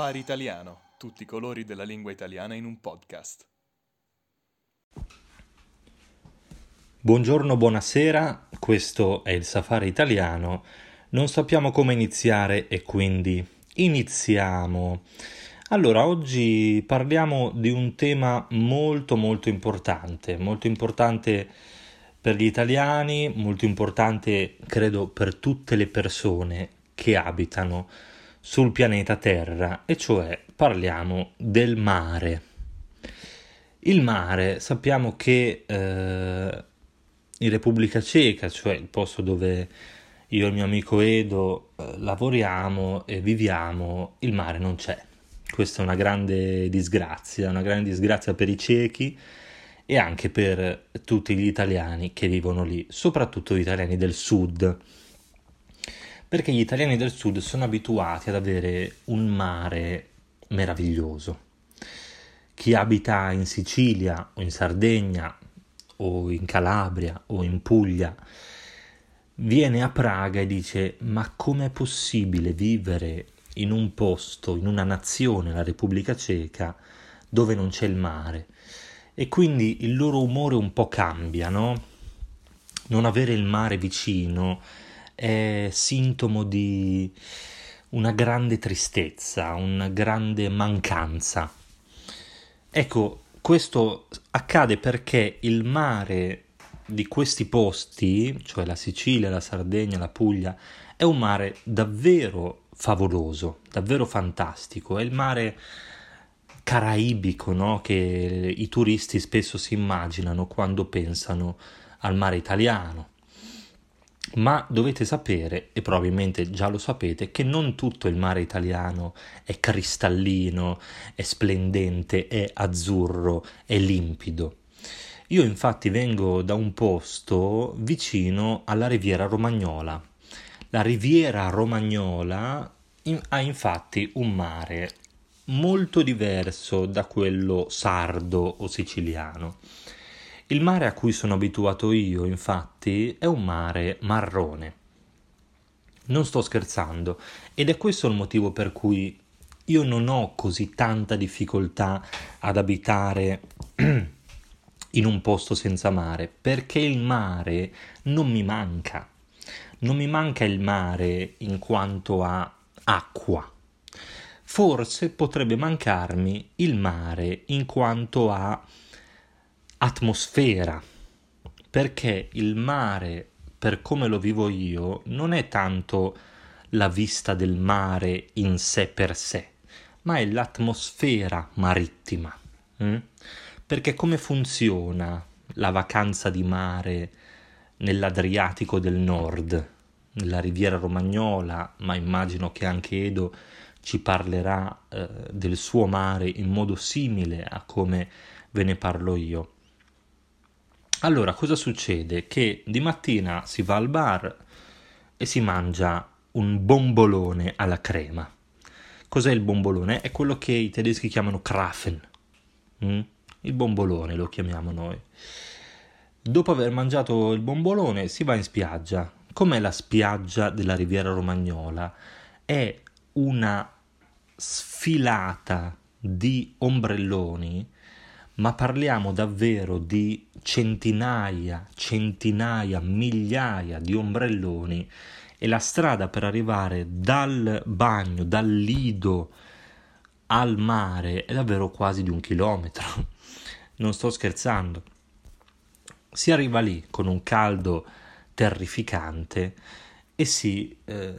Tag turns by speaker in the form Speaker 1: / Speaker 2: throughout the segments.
Speaker 1: Safari Italiano, tutti i colori della lingua italiana in un podcast.
Speaker 2: Buongiorno, buonasera, questo è il Safari Italiano. Non sappiamo come iniziare e quindi iniziamo. Allora, oggi parliamo di un tema molto molto importante, molto importante per gli italiani, molto importante credo per tutte le persone che abitano sul pianeta Terra, e cioè parliamo del mare. Il mare sappiamo che eh, in Repubblica Ceca, cioè il posto dove io e il mio amico Edo eh, lavoriamo e viviamo, il mare non c'è. Questa è una grande disgrazia, una grande disgrazia per i ciechi e anche per tutti gli italiani che vivono lì, soprattutto gli italiani del sud perché gli italiani del sud sono abituati ad avere un mare meraviglioso. Chi abita in Sicilia o in Sardegna o in Calabria o in Puglia viene a Praga e dice ma com'è possibile vivere in un posto, in una nazione, la Repubblica Ceca, dove non c'è il mare? E quindi il loro umore un po' cambia, no? Non avere il mare vicino è sintomo di una grande tristezza, una grande mancanza. Ecco, questo accade perché il mare di questi posti, cioè la Sicilia, la Sardegna, la Puglia, è un mare davvero favoloso, davvero fantastico, è il mare caraibico no? che i turisti spesso si immaginano quando pensano al mare italiano ma dovete sapere, e probabilmente già lo sapete, che non tutto il mare italiano è cristallino, è splendente, è azzurro, è limpido. Io infatti vengo da un posto vicino alla riviera romagnola. La riviera romagnola ha infatti un mare molto diverso da quello sardo o siciliano il mare a cui sono abituato io, infatti, è un mare marrone. Non sto scherzando, ed è questo il motivo per cui io non ho così tanta difficoltà ad abitare in un posto senza mare, perché il mare non mi manca. Non mi manca il mare in quanto a acqua. Forse potrebbe mancarmi il mare in quanto a atmosfera, perché il mare, per come lo vivo io, non è tanto la vista del mare in sé per sé, ma è l'atmosfera marittima. Hm? Perché come funziona la vacanza di mare nell'Adriatico del Nord, nella riviera romagnola, ma immagino che anche Edo ci parlerà eh, del suo mare in modo simile a come ve ne parlo io. Allora, cosa succede? Che di mattina si va al bar e si mangia un bombolone alla crema. Cos'è il bombolone? È quello che i tedeschi chiamano Krafen. Mm? Il bombolone lo chiamiamo noi. Dopo aver mangiato il bombolone si va in spiaggia. Com'è la spiaggia della Riviera Romagnola? È una sfilata di ombrelloni ma parliamo davvero di centinaia, centinaia, migliaia di ombrelloni e la strada per arrivare dal bagno, dal lido al mare è davvero quasi di un chilometro. Non sto scherzando. Si arriva lì con un caldo terrificante e si eh,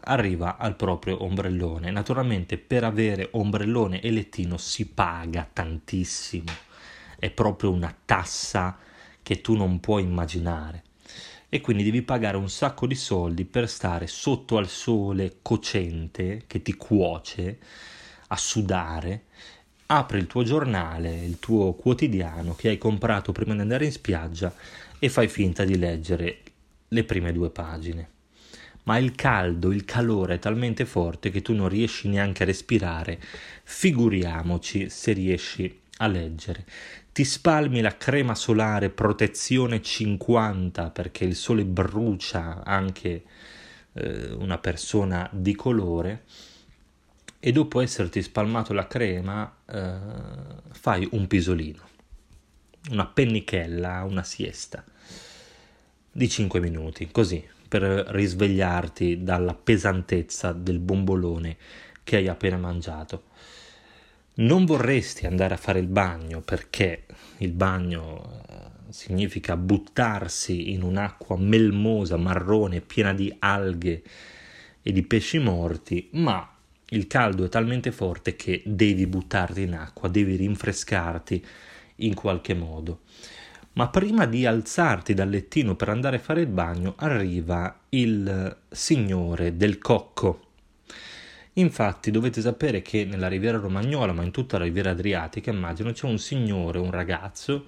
Speaker 2: arriva al proprio ombrellone. Naturalmente per avere ombrellone e lettino si paga tantissimo, è proprio una tassa che tu non puoi immaginare e quindi devi pagare un sacco di soldi per stare sotto al sole cocente che ti cuoce a sudare. Apri il tuo giornale, il tuo quotidiano che hai comprato prima di andare in spiaggia e fai finta di leggere le prime due pagine ma il caldo, il calore è talmente forte che tu non riesci neanche a respirare, figuriamoci se riesci a leggere. Ti spalmi la crema solare protezione 50 perché il sole brucia anche eh, una persona di colore e dopo esserti spalmato la crema eh, fai un pisolino, una pennichella, una siesta di 5 minuti, così per risvegliarti dalla pesantezza del bombolone che hai appena mangiato. Non vorresti andare a fare il bagno perché il bagno eh, significa buttarsi in un'acqua melmosa, marrone, piena di alghe e di pesci morti, ma il caldo è talmente forte che devi buttarti in acqua, devi rinfrescarti in qualche modo. Ma prima di alzarti dal lettino per andare a fare il bagno, arriva il signore del cocco. Infatti dovete sapere che nella riviera romagnola, ma in tutta la riviera adriatica, immagino, c'è un signore, un ragazzo,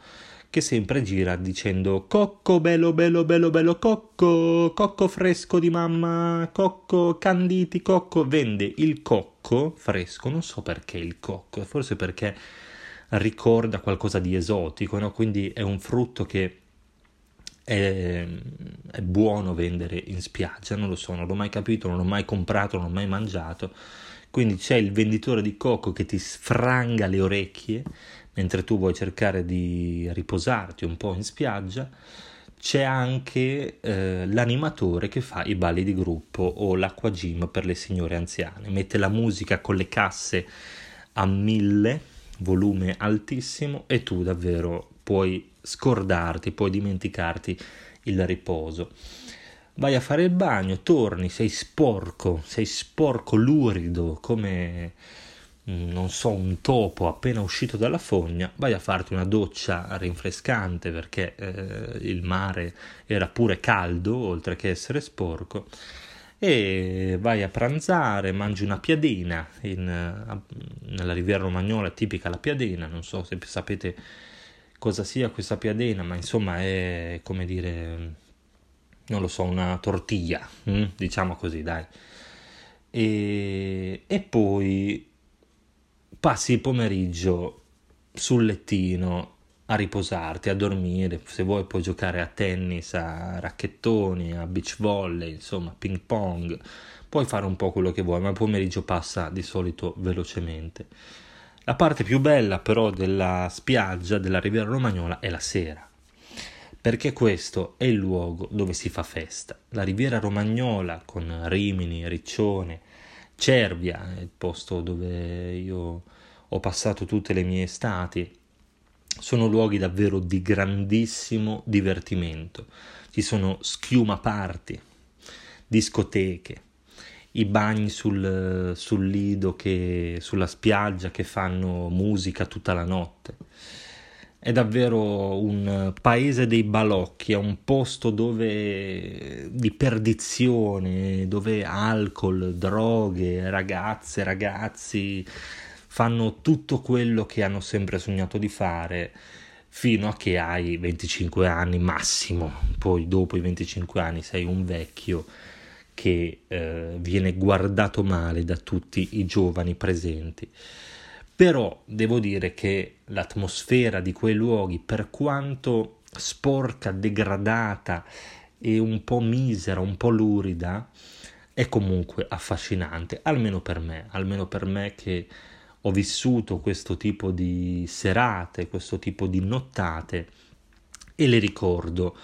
Speaker 2: che sempre gira dicendo cocco bello bello bello bello cocco cocco fresco di mamma cocco canditi cocco vende il cocco fresco non so perché il cocco forse perché ricorda qualcosa di esotico no? quindi è un frutto che è, è buono vendere in spiaggia non lo so non l'ho mai capito non l'ho mai comprato non l'ho mai mangiato quindi c'è il venditore di cocco che ti sfranga le orecchie mentre tu vuoi cercare di riposarti un po' in spiaggia, c'è anche eh, l'animatore che fa i balli di gruppo o l'acqua gym per le signore anziane. Mette la musica con le casse a mille, volume altissimo, e tu davvero puoi scordarti, puoi dimenticarti il riposo. Vai a fare il bagno, torni, sei sporco, sei sporco, lurido, come non so, un topo appena uscito dalla fogna, vai a farti una doccia rinfrescante perché eh, il mare era pure caldo oltre che essere sporco e vai a pranzare, mangi una piadina in, nella riviera romagnola tipica la piadina, non so se sapete cosa sia questa piadina, ma insomma è come dire, non lo so, una tortiglia, hm? diciamo così, dai. E, e poi passi il pomeriggio sul lettino a riposarti, a dormire, se vuoi puoi giocare a tennis, a racchettoni, a beach volley, insomma, ping pong, puoi fare un po' quello che vuoi, ma il pomeriggio passa di solito velocemente. La parte più bella però della spiaggia della Riviera Romagnola è la sera, perché questo è il luogo dove si fa festa. La Riviera Romagnola con Rimini, Riccione, Cervia, il posto dove io ho passato tutte le mie estati, sono luoghi davvero di grandissimo divertimento. Ci sono schiuma party, discoteche, i bagni sul, sul lido, che, sulla spiaggia che fanno musica tutta la notte. È davvero un paese dei balocchi, è un posto dove di perdizione, dove alcol, droghe, ragazze, ragazzi fanno tutto quello che hanno sempre sognato di fare fino a che hai 25 anni massimo, poi dopo i 25 anni sei un vecchio che eh, viene guardato male da tutti i giovani presenti. Però devo dire che l'atmosfera di quei luoghi, per quanto sporca, degradata e un po' misera, un po' lurida, è comunque affascinante, almeno per me, almeno per me che ho vissuto questo tipo di serate, questo tipo di nottate e le ricordo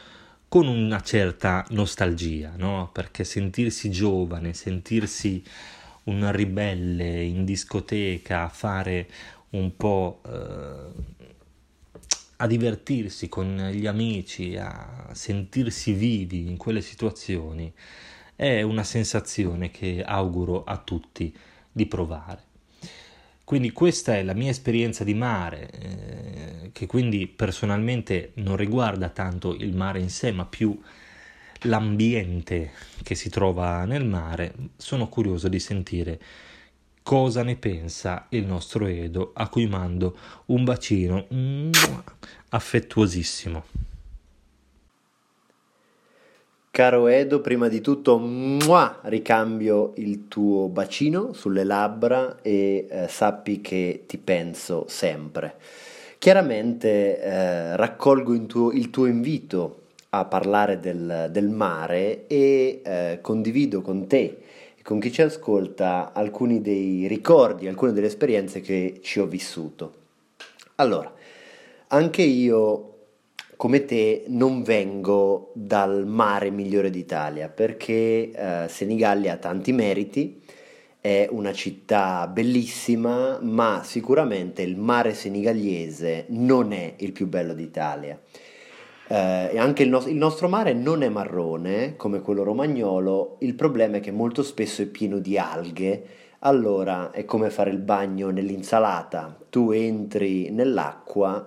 Speaker 2: con una certa nostalgia, no? Perché sentirsi giovane, sentirsi un ribelle in discoteca, a fare un po' eh, a divertirsi con gli amici, a sentirsi vivi in quelle situazioni, è una sensazione che auguro a tutti di provare. Quindi questa è la mia esperienza di mare, eh, che quindi personalmente non riguarda tanto il mare in sé, ma più l'ambiente che si trova nel mare. Sono curioso di sentire cosa ne pensa il nostro Edo, a cui mando un bacino affettuosissimo.
Speaker 3: Caro Edo, prima di tutto mua, ricambio il tuo bacino sulle labbra e eh, sappi che ti penso sempre. Chiaramente eh, raccolgo il tuo, il tuo, invito a parlare del, del mare e eh, condivido con te con chi ci ascolta alcuni dei ricordi, alcune delle esperienze che ci ho vissuto. Allora, anche io come te non vengo dal mare migliore d'Italia perché eh, Senigallia ha tanti meriti, è una città bellissima, ma sicuramente il mare senigaliese non è il più bello d'Italia. Eh, anche il, no- il, nostro mare non è marrone come quello romagnolo, il problema è che molto spesso è pieno di alghe, allora è come fare il bagno nell'insalata, tu entri nell'acqua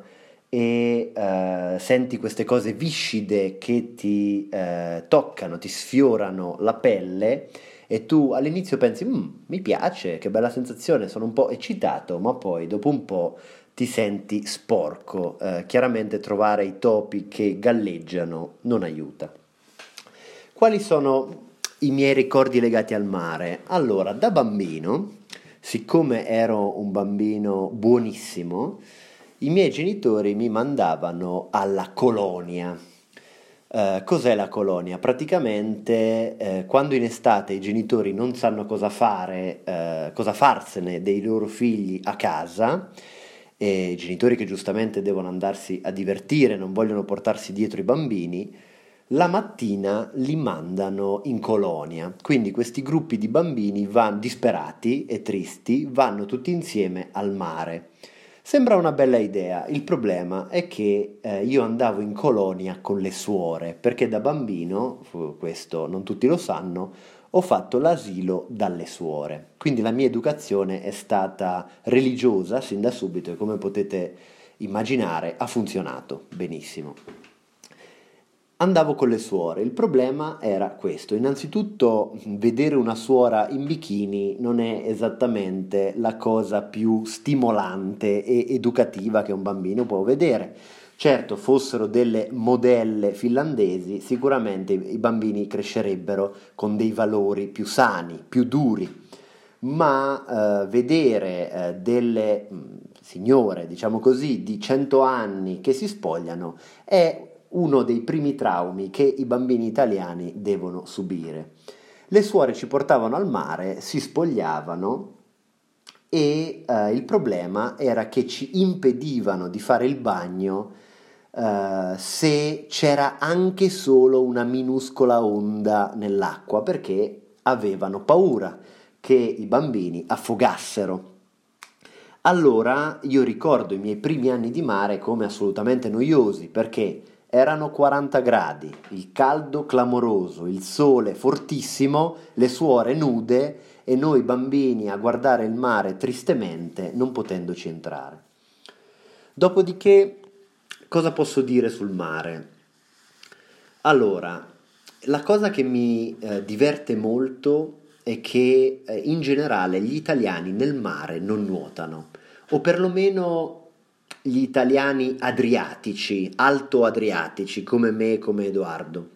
Speaker 3: e eh, senti queste cose viscide che ti eh, toccano, ti sfiorano la pelle e tu all'inizio pensi mm, mi piace, che bella sensazione, sono un po' eccitato, ma poi dopo un po' ti senti sporco. Eh, chiaramente trovare i topi che galleggiano non aiuta. Quali sono i miei ricordi legati al mare? Allora, da bambino, siccome ero un bambino buonissimo, i miei genitori mi mandavano alla colonia. Uh, cos'è la colonia? Praticamente uh, quando in estate i genitori non sanno cosa fare, uh, cosa farsene dei loro figli a casa, e i genitori che giustamente devono andarsi a divertire, non vogliono portarsi dietro i bambini, la mattina li mandano in colonia. Quindi questi gruppi di bambini vanno disperati e tristi, vanno tutti insieme al mare. Sembra una bella idea, il problema è che eh, io andavo in colonia con le suore, perché da bambino, questo non tutti lo sanno, ho fatto l'asilo dalle suore. Quindi la mia educazione è stata religiosa sin da subito e come potete immaginare ha funzionato benissimo. Andavo con le suore, il problema era questo, innanzitutto vedere una suora in bikini non è esattamente la cosa più stimolante e educativa che un bambino può vedere. Certo, fossero delle modelle finlandesi, sicuramente i bambini crescerebbero con dei valori più sani, più duri, ma eh, vedere eh, delle mh, mm, signore, diciamo così, di 100 anni che si spogliano è uno dei primi traumi che i bambini italiani devono subire. Le suore ci portavano al mare, si spogliavano e eh, il problema era che ci impedivano di fare il bagno uh, se c'era anche solo una minuscola onda nell'acqua perché avevano paura che i bambini affogassero. Allora io ricordo i miei primi anni di mare come assolutamente noiosi perché erano 40 gradi, il caldo clamoroso, il sole fortissimo, le suore nude e noi bambini a guardare il mare tristemente non potendoci entrare. Dopodiché Cosa posso dire sul mare? Allora, la cosa che mi eh, diverte molto è che eh, in generale gli italiani nel mare non nuotano, o perlomeno gli italiani adriatici, alto-adriatici, come me e come Edoardo,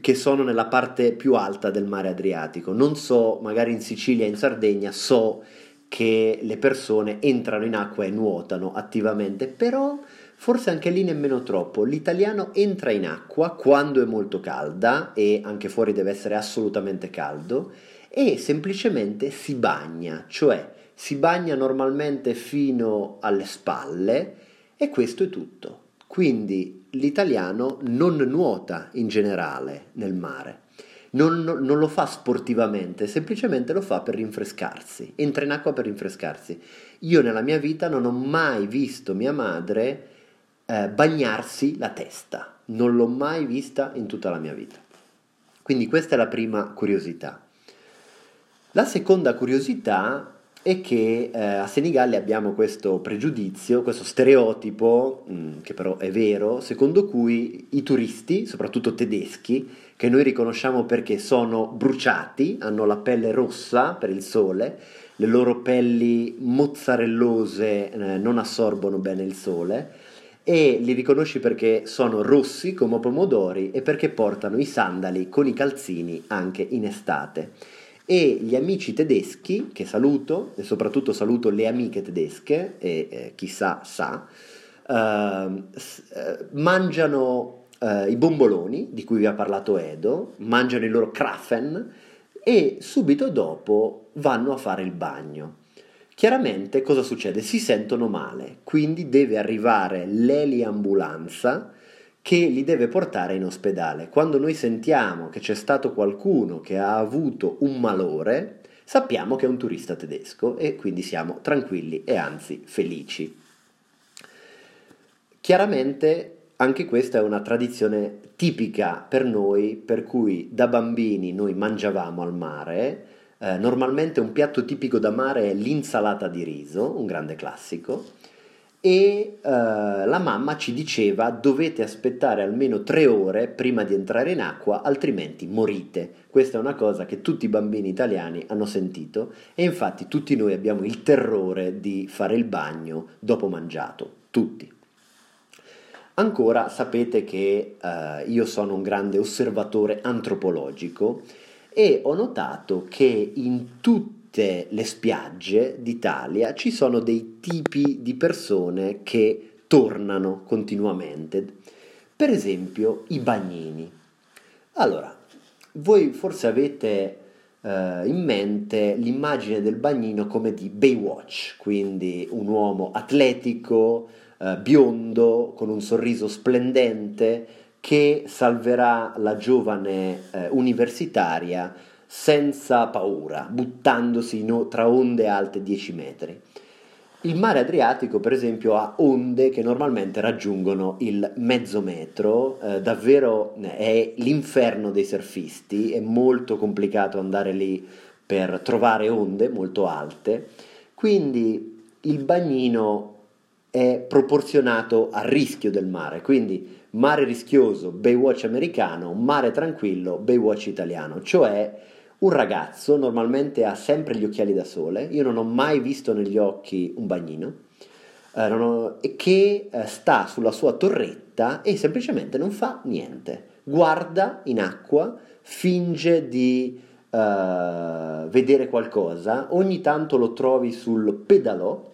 Speaker 3: che sono nella parte più alta del mare Adriatico. Non so, magari in Sicilia in Sardegna, so che le persone entrano in acqua e nuotano attivamente, però Forse anche lì nemmeno troppo. L'italiano entra in acqua quando è molto calda e anche fuori deve essere assolutamente caldo e semplicemente si bagna, cioè si bagna normalmente fino alle spalle e questo è tutto. Quindi l'italiano non nuota in generale nel mare. Non, non, lo fa sportivamente, semplicemente lo fa per rinfrescarsi, entra in acqua per rinfrescarsi. Io nella mia vita non ho mai visto mia madre eh, bagnarsi la testa. Non l'ho mai vista in tutta la mia vita. Quindi questa è la prima curiosità. La seconda curiosità è che eh, a Senigallia abbiamo questo pregiudizio, questo stereotipo, mh, mm, che però è vero, secondo cui i turisti, soprattutto tedeschi, che noi riconosciamo perché sono bruciati, hanno la pelle rossa per il sole, le loro pelli mozzarellose eh, non assorbono bene il sole, e li riconosci perché sono rossi come pomodori e perché portano i sandali con i calzini anche in estate. E gli amici tedeschi, che saluto, e soprattutto saluto le amiche tedesche, e eh, chissà sa, uh, mangiano uh, i bomboloni di cui vi ha parlato Edo, mangiano i loro Krafen, e subito dopo vanno a fare il bagno. Chiaramente cosa succede? Si sentono male, quindi deve arrivare l'eliambulanza che li deve portare in ospedale. Quando noi sentiamo che c'è stato qualcuno che ha avuto un malore, sappiamo che è un turista tedesco e quindi siamo tranquilli e anzi felici. Chiaramente anche questa è una tradizione tipica per noi, per cui da bambini noi mangiavamo al mare. Eh, normalmente un piatto tipico da mare è l'insalata di riso, un grande classico, e eh, la mamma ci diceva dovete aspettare almeno tre ore prima di entrare in acqua, altrimenti morite. Questa è una cosa che tutti i bambini italiani hanno sentito e infatti tutti noi abbiamo il terrore di fare il bagno dopo mangiato, tutti. Ancora sapete che eh, io sono un grande osservatore antropologico e ho notato che in tutte le spiagge d'Italia ci sono dei tipi di persone che tornano continuamente. Per esempio i bagnini. Allora, voi forse avete eh, in mente l'immagine del bagnino come di Baywatch, quindi un uomo atletico, eh, biondo, con un sorriso splendente, che salverà la giovane eh, universitaria senza paura, buttandosi in, tra onde alte 10 metri. Il mare Adriatico, per esempio, ha onde che normalmente raggiungono il mezzo metro, eh, davvero è l'inferno dei surfisti, è molto complicato andare lì per trovare onde molto alte, quindi il bagnino è proporzionato al rischio del mare, quindi mare rischioso, Baywatch americano, mare tranquillo, Baywatch italiano, cioè un ragazzo normalmente ha sempre gli occhiali da sole, io non ho mai visto negli occhi un bagnino, eh, ho, che eh, sta sulla sua torretta e semplicemente non fa niente, guarda in acqua, finge di eh, vedere qualcosa, ogni tanto lo trovi sul pedalò,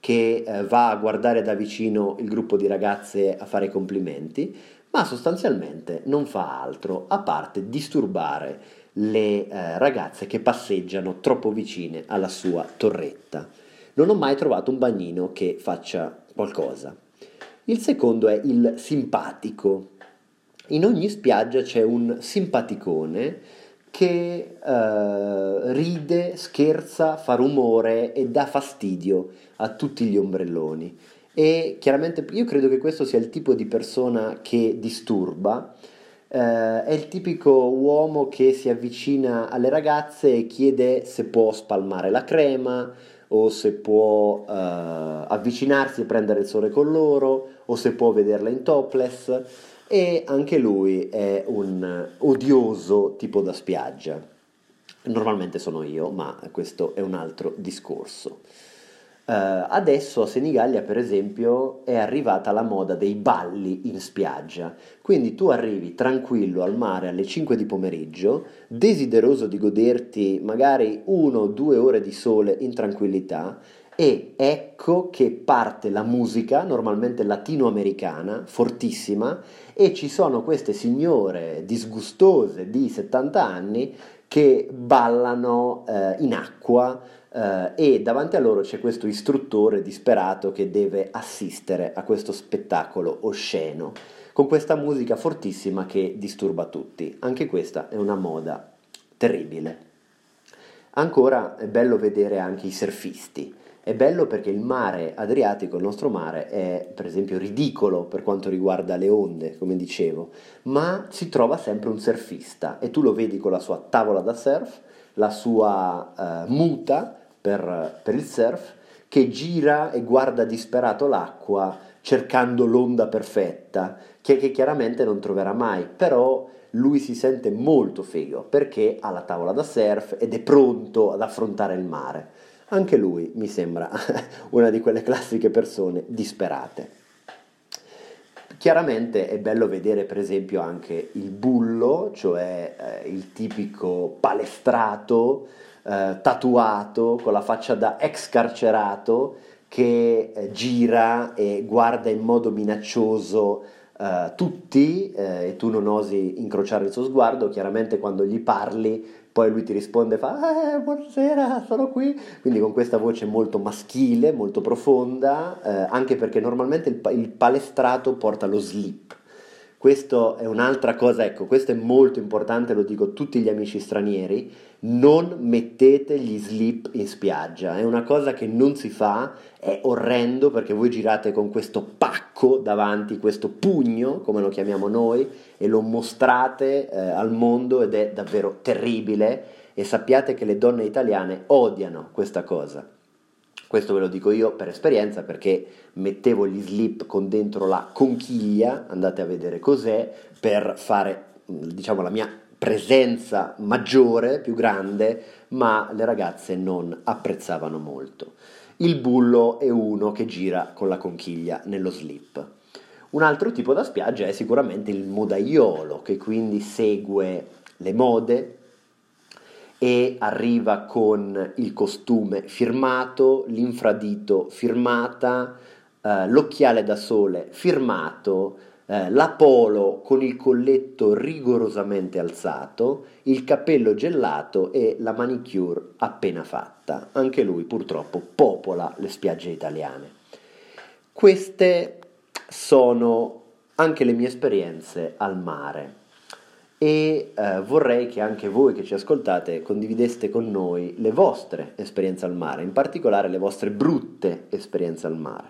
Speaker 3: che eh, va a guardare da vicino il gruppo di ragazze a fare complimenti, ma sostanzialmente non fa altro a parte disturbare le eh, ragazze che passeggiano troppo vicine alla sua torretta. Non ho mai trovato un bagnino che faccia qualcosa. Il secondo è il simpatico. In ogni spiaggia c'è un simpaticone che uh, ride, scherza, fa rumore e dà fastidio a tutti gli ombrelloni. E chiaramente io credo che questo sia il tipo di persona che disturba. Uh, è il tipico uomo che si avvicina alle ragazze e chiede se può spalmare la crema o se può uh, avvicinarsi e prendere il sole con loro o se può vederla in topless e anche lui è un odioso tipo da spiaggia. Normalmente sono io, ma questo è un altro discorso. Uh, adesso a Senigallia, per esempio, è arrivata la moda dei balli in spiaggia. Quindi tu arrivi tranquillo al mare alle 5 di pomeriggio, desideroso di goderti magari uno o due ore di sole in tranquillità, e ecco che parte la musica, normalmente latinoamericana, fortissima, e ci sono queste signore disgustose di 70 anni che ballano eh, in acqua eh, e davanti a loro c'è questo istruttore disperato che deve assistere a questo spettacolo osceno, con questa musica fortissima che disturba tutti. Anche questa è una moda terribile. Ancora è bello vedere anche i surfisti è bello perché il mare Adriatico, il nostro mare, è per esempio ridicolo per quanto riguarda le onde, come dicevo, ma si trova sempre un surfista e tu lo vedi con la sua tavola da surf, la sua uh, muta per, per il surf, che gira e guarda disperato l'acqua cercando l'onda perfetta, che, che chiaramente non troverà mai, però lui si sente molto figo perché ha la tavola da surf ed è pronto ad affrontare il mare. Anche lui mi sembra una di quelle classiche persone disperate. Chiaramente è bello vedere per esempio anche il bullo, cioè eh, il tipico palestrato, eh, tatuato, con la faccia da ex carcerato, che eh, gira e guarda in modo minaccioso Uh, tutti, uh, e tu non osi incrociare il suo sguardo, chiaramente quando gli parli poi lui ti risponde fa eh, buonasera, sono qui, quindi con questa voce molto maschile, molto profonda, eh, anche perché normalmente il, il palestrato porta lo slip. Questo è un'altra cosa, ecco, questo è molto importante, lo dico a tutti gli amici stranieri, non mettete gli slip in spiaggia, è una cosa che non si fa, è orrendo perché voi girate con questo pacco davanti, questo pugno, come lo chiamiamo noi, e lo mostrate eh, al mondo ed è davvero terribile e sappiate che le donne italiane odiano questa cosa. Questo ve lo dico io per esperienza perché mettevo gli slip con dentro la conchiglia, andate a vedere cos'è, per fare diciamo la mia presenza maggiore, più grande, ma le ragazze non apprezzavano molto. Il bullo è uno che gira con la conchiglia nello slip. Un altro tipo da spiaggia è sicuramente il modaiolo, che quindi segue le mode, e arriva con il costume firmato, l'infradito firmata, eh, l'occhiale da sole firmato, eh, la polo con il colletto rigorosamente alzato, il cappello gelato e la manicure appena fatta. Anche lui purtroppo popola le spiagge italiane. Queste sono anche le mie esperienze al mare e eh, vorrei che anche voi che ci ascoltate condivideste con noi le vostre esperienze al mare, in particolare le vostre brutte esperienze al mare.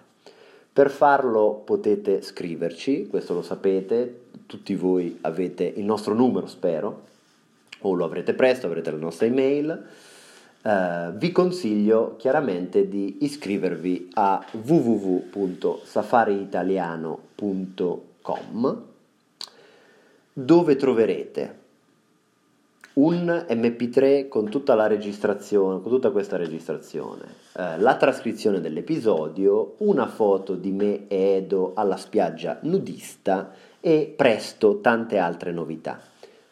Speaker 3: Per farlo potete scriverci, questo lo sapete, tutti voi avete il nostro numero, spero, o lo avrete presto, avrete la nostra email. Uh, vi consiglio chiaramente di iscrivervi a www.safariitaliano.com dove troverete un MP3 con tutta la registrazione, con tutta questa registrazione, eh, la trascrizione dell'episodio, una foto di me e Edo alla spiaggia nudista e presto tante altre novità.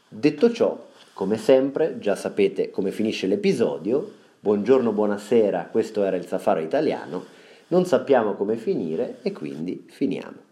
Speaker 3: Detto ciò, come sempre, già sapete come finisce l'episodio. Buongiorno, buonasera, questo era il Safari italiano. Non sappiamo come finire e quindi finiamo.